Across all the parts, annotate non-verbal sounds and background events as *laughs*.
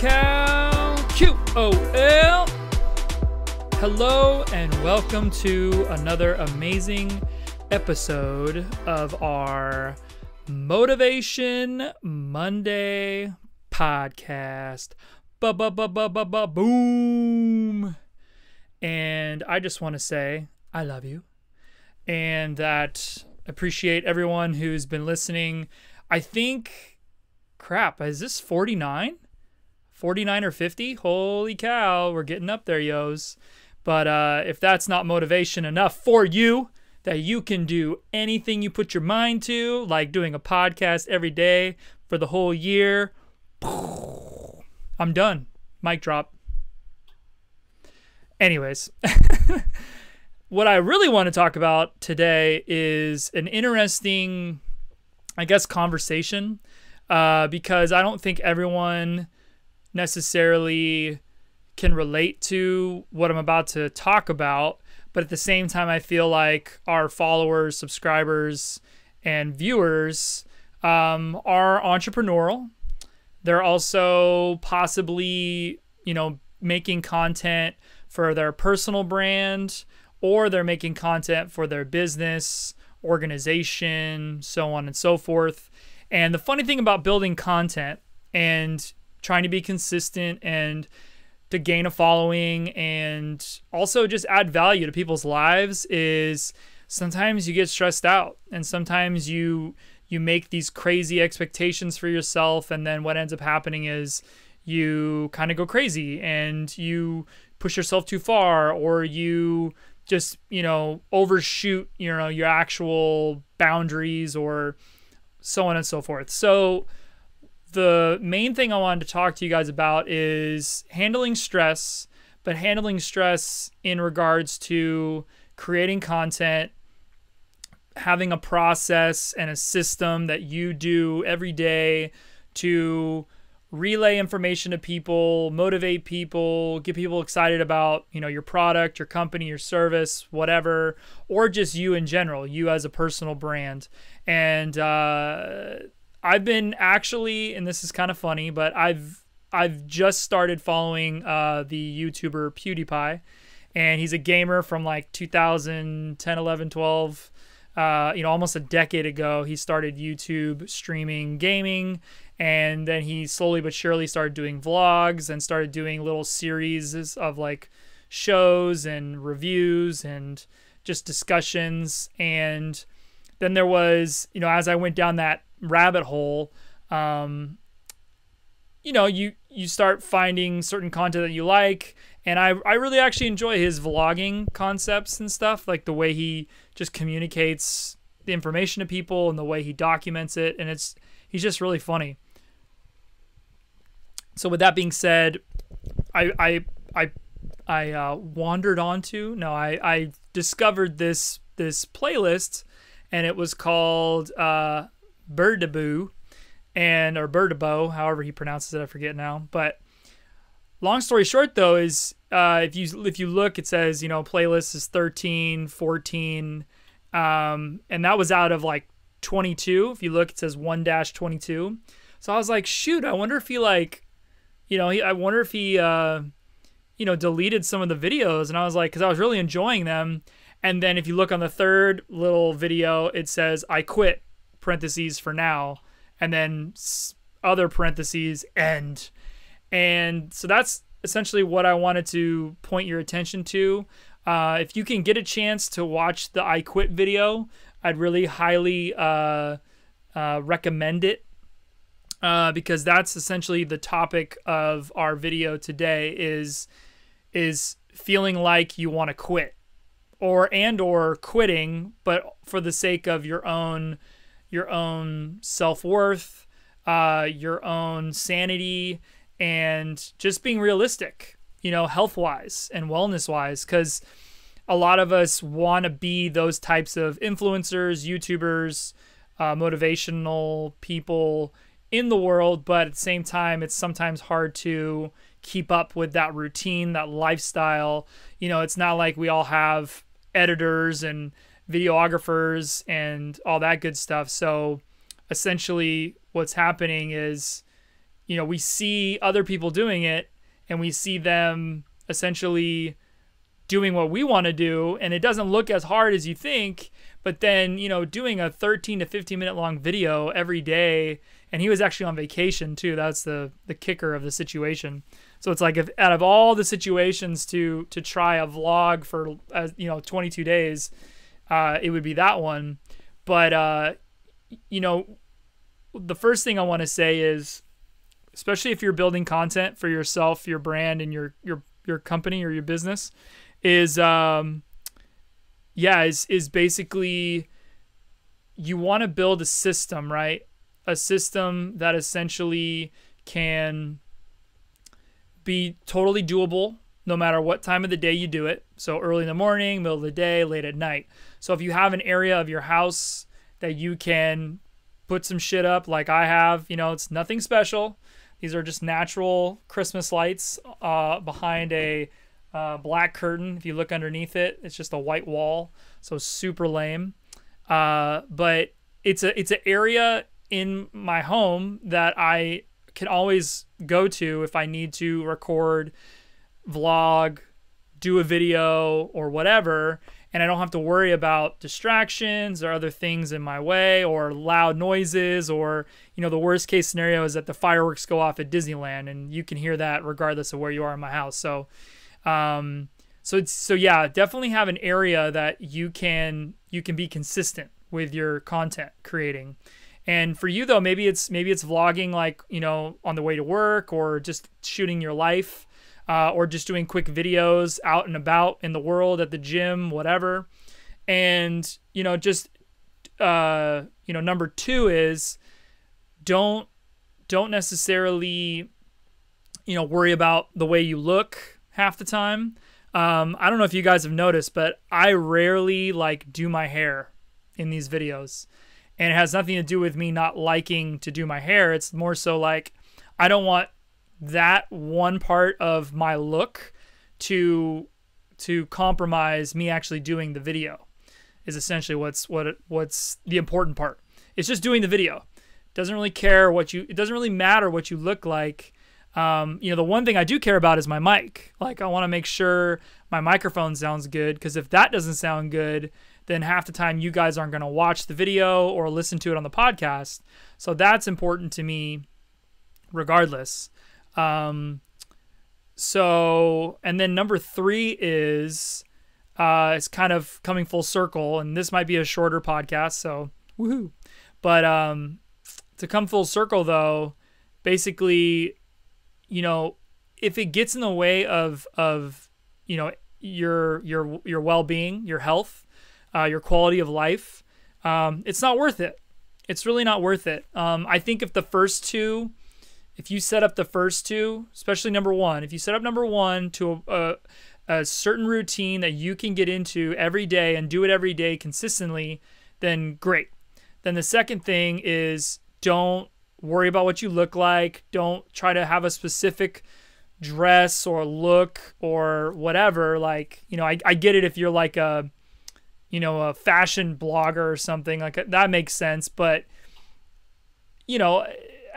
Cal Q O L. Hello and welcome to another amazing episode of our Motivation Monday podcast. Ba ba ba ba ba ba boom. And I just want to say I love you and that appreciate everyone who's been listening. I think crap, is this 49? 49 or 50? Holy cow, we're getting up there, yos. But uh, if that's not motivation enough for you, that you can do anything you put your mind to, like doing a podcast every day for the whole year, I'm done. Mic drop. Anyways, *laughs* what I really want to talk about today is an interesting, I guess, conversation uh, because I don't think everyone necessarily can relate to what I'm about to talk about. But at the same time, I feel like our followers, subscribers, and viewers um, are entrepreneurial. They're also possibly, you know, making content for their personal brand or they're making content for their business, organization, so on and so forth. And the funny thing about building content and trying to be consistent and to gain a following and also just add value to people's lives is sometimes you get stressed out and sometimes you you make these crazy expectations for yourself and then what ends up happening is you kind of go crazy and you push yourself too far or you just you know overshoot you know your actual boundaries or so on and so forth. So the main thing i wanted to talk to you guys about is handling stress but handling stress in regards to creating content having a process and a system that you do every day to relay information to people, motivate people, get people excited about, you know, your product, your company, your service, whatever, or just you in general, you as a personal brand. And uh, I've been actually, and this is kind of funny, but I've I've just started following uh, the YouTuber PewDiePie, and he's a gamer from like 2010, 11, 12. Uh, you know, almost a decade ago, he started YouTube streaming gaming and then he slowly but surely started doing vlogs and started doing little series of like shows and reviews and just discussions and then there was you know as i went down that rabbit hole um, you know you you start finding certain content that you like. And I, I really actually enjoy his vlogging concepts and stuff like the way he just communicates the information to people and the way he documents it. And it's he's just really funny. So with that being said, I I I I uh, wandered onto no I I discovered this this playlist and it was called uh, Birdaboo and or Birdabo, however he pronounces it, I forget now. But long story short though is uh, if you if you look it says you know playlist is 13 14 um, and that was out of like 22 if you look it says 1-22 so i was like shoot i wonder if he like you know, he, I wonder if he, uh, you know, deleted some of the videos. And I was like, because I was really enjoying them. And then if you look on the third little video, it says, I quit, parentheses for now. And then other parentheses, end. And so that's essentially what I wanted to point your attention to. Uh, if you can get a chance to watch the I Quit video, I'd really highly uh, uh, recommend it uh, because that's essentially the topic of our video today is is feeling like you want to quit or and or quitting but for the sake of your own your own self-worth uh, your own sanity and just being realistic you know health wise and wellness wise because a lot of us want to be those types of influencers youtubers uh, motivational people in the world, but at the same time, it's sometimes hard to keep up with that routine, that lifestyle. You know, it's not like we all have editors and videographers and all that good stuff. So essentially, what's happening is, you know, we see other people doing it and we see them essentially doing what we want to do. And it doesn't look as hard as you think but then you know doing a 13 to 15 minute long video every day. And he was actually on vacation too. That's the the kicker of the situation. So it's like if out of all the situations to to try a vlog for you know 22 days uh, it would be that one. But uh, you know the first thing i want to say is especially if you're building content for yourself your brand and your your your company or your business is um yeah is is basically you want to build a system right? A system that essentially can be totally doable no matter what time of the day you do it so early in the morning middle of the day late at night so if you have an area of your house that you can put some shit up like i have you know it's nothing special these are just natural christmas lights uh, behind a uh, black curtain. If you look underneath it, it's just a white wall, so super lame. Uh, but it's a it's an area in my home that I can always go to if I need to record, vlog, do a video or whatever, and I don't have to worry about distractions or other things in my way or loud noises or you know the worst case scenario is that the fireworks go off at Disneyland and you can hear that regardless of where you are in my house. So um, so it's so yeah, definitely have an area that you can you can be consistent with your content creating. And for you though, maybe it's maybe it's vlogging like you know on the way to work or just shooting your life. Uh, or just doing quick videos out and about in the world at the gym, whatever. And you know, just uh, you know, number two is don't don't necessarily you know worry about the way you look half the time. Um, I don't know if you guys have noticed, but I rarely like do my hair in these videos. And it has nothing to do with me not liking to do my hair. It's more so like I don't want that one part of my look to to compromise me actually doing the video. Is essentially what's what what's the important part. It's just doing the video. Doesn't really care what you it doesn't really matter what you look like um, you know, the one thing I do care about is my mic. Like, I want to make sure my microphone sounds good because if that doesn't sound good, then half the time you guys aren't going to watch the video or listen to it on the podcast. So that's important to me, regardless. Um, so, and then number three is uh, it's kind of coming full circle, and this might be a shorter podcast, so woohoo. But um, to come full circle, though, basically you know, if it gets in the way of of you know your your your well being, your health, uh, your quality of life, um, it's not worth it. It's really not worth it. Um, I think if the first two, if you set up the first two, especially number one, if you set up number one to a, a, a certain routine that you can get into every day and do it every day consistently, then great. Then the second thing is don't worry about what you look like. Don't try to have a specific dress or look or whatever. Like, you know, I, I get it if you're like a, you know, a fashion blogger or something like that makes sense. But, you know,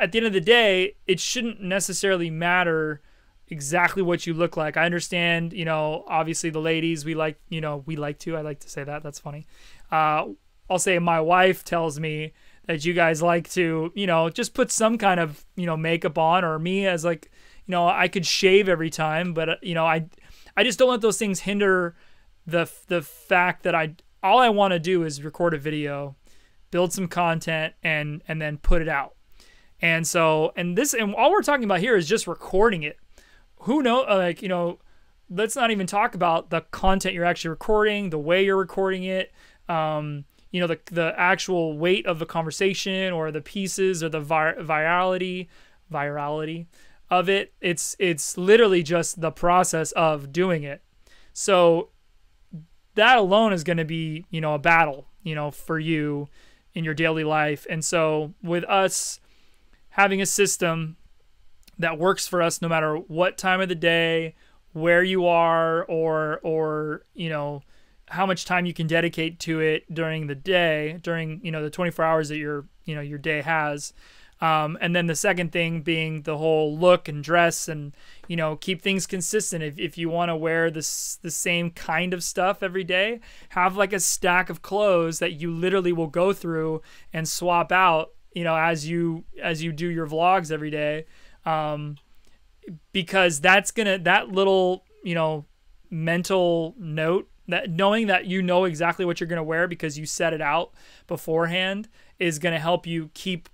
at the end of the day, it shouldn't necessarily matter exactly what you look like. I understand, you know, obviously the ladies, we like, you know, we like to, I like to say that. That's funny. Uh, I'll say my wife tells me, that you guys like to, you know, just put some kind of, you know, makeup on or me as like, you know, I could shave every time, but uh, you know, I I just don't let those things hinder the the fact that I all I want to do is record a video, build some content and and then put it out. And so, and this and all we're talking about here is just recording it. Who know uh, like, you know, let's not even talk about the content you're actually recording, the way you're recording it, um, you know the the actual weight of the conversation or the pieces or the vir- virality virality of it. It's it's literally just the process of doing it. So that alone is going to be you know a battle you know for you in your daily life. And so with us having a system that works for us no matter what time of the day where you are or or you know how much time you can dedicate to it during the day, during you know the 24 hours that your you know your day has. Um, and then the second thing being the whole look and dress and you know keep things consistent. If, if you want to wear this the same kind of stuff every day, have like a stack of clothes that you literally will go through and swap out. You know as you as you do your vlogs every day, um, because that's gonna that little you know mental note that knowing that you know exactly what you're going to wear because you set it out beforehand is going to help you keep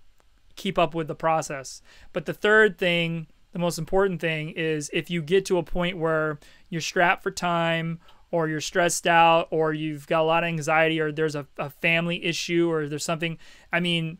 keep up with the process. But the third thing, the most important thing is if you get to a point where you're strapped for time or you're stressed out or you've got a lot of anxiety or there's a, a family issue or there's something, I mean,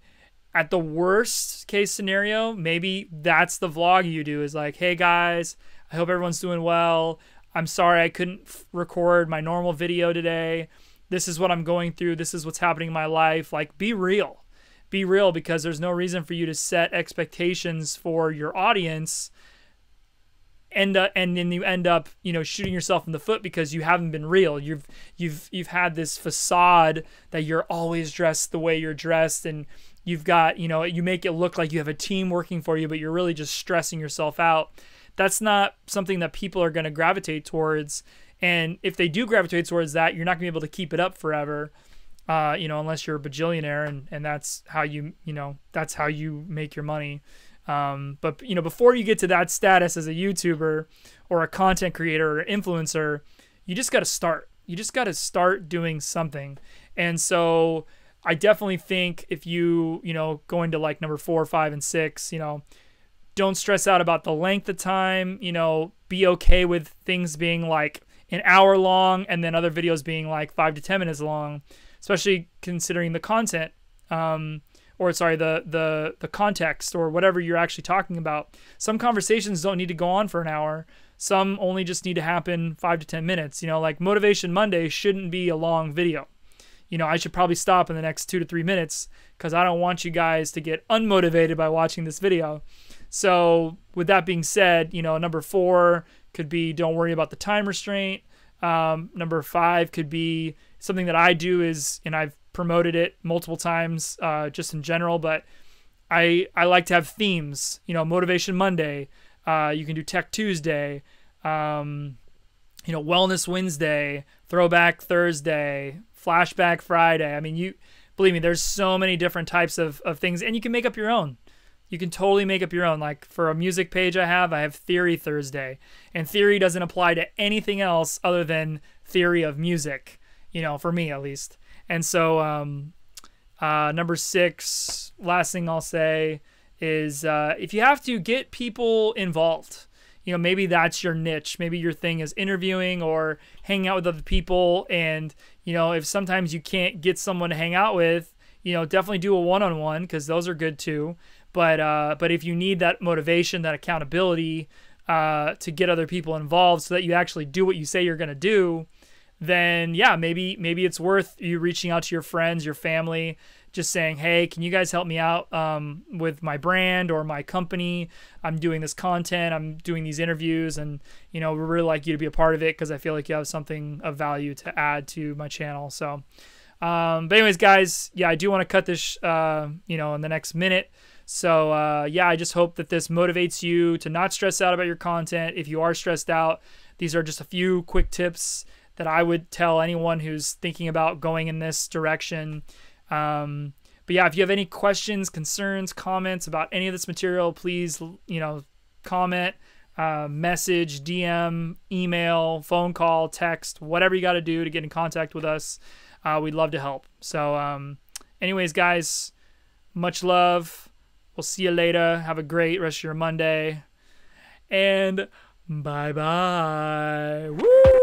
at the worst case scenario, maybe that's the vlog you do is like, hey guys, I hope everyone's doing well. I'm sorry I couldn't record my normal video today. This is what I'm going through. This is what's happening in my life. Like, be real. Be real because there's no reason for you to set expectations for your audience and uh, and then you end up you know shooting yourself in the foot because you haven't been real you've you've you've had this facade that you're always dressed the way you're dressed and you've got you know you make it look like you have a team working for you but you're really just stressing yourself out that's not something that people are going to gravitate towards. And if they do gravitate towards that, you're not going to be able to keep it up forever. Uh, you know, unless you're a bajillionaire and, and that's how you, you know, that's how you make your money. Um, but you know, before you get to that status as a YouTuber or a content creator or influencer, you just got to start. You just got to start doing something. And so I definitely think if you, you know, going to like number four, five, and six, you know, don't stress out about the length of time. You know, be okay with things being like an hour long and then other videos being like five to 10 minutes long, especially considering the content. Um, or sorry, the the the context or whatever you're actually talking about. Some conversations don't need to go on for an hour. Some only just need to happen five to ten minutes. You know, like Motivation Monday shouldn't be a long video. You know, I should probably stop in the next two to three minutes because I don't want you guys to get unmotivated by watching this video. So, with that being said, you know, number four could be don't worry about the time restraint. Um, number five could be something that I do is, and I've promoted it multiple times uh, just in general, but I, I like to have themes, you know, Motivation Monday. Uh, you can do Tech Tuesday, um, you know, Wellness Wednesday, Throwback Thursday, Flashback Friday. I mean, you believe me, there's so many different types of, of things, and you can make up your own you can totally make up your own. Like for a music page I have, I have Theory Thursday. And theory doesn't apply to anything else other than theory of music, you know, for me at least. And so, um, uh, number six, last thing I'll say is uh, if you have to get people involved, you know, maybe that's your niche. Maybe your thing is interviewing or hanging out with other people. And, you know, if sometimes you can't get someone to hang out with, you know, definitely do a one on one because those are good too. But uh, but if you need that motivation, that accountability uh, to get other people involved, so that you actually do what you say you're going to do, then yeah, maybe maybe it's worth you reaching out to your friends, your family, just saying, hey, can you guys help me out um, with my brand or my company? I'm doing this content, I'm doing these interviews, and you know, we really like you to be a part of it because I feel like you have something of value to add to my channel. So, um, but anyways, guys, yeah, I do want to cut this, uh, you know, in the next minute. So, uh, yeah, I just hope that this motivates you to not stress out about your content. If you are stressed out, these are just a few quick tips that I would tell anyone who's thinking about going in this direction. Um, but yeah, if you have any questions, concerns, comments about any of this material, please, you know, comment, uh, message, DM, email, phone call, text, whatever you got to do to get in contact with us. Uh, we'd love to help. So, um, anyways, guys, much love. We'll see you later. Have a great rest of your Monday. And bye bye. Woo!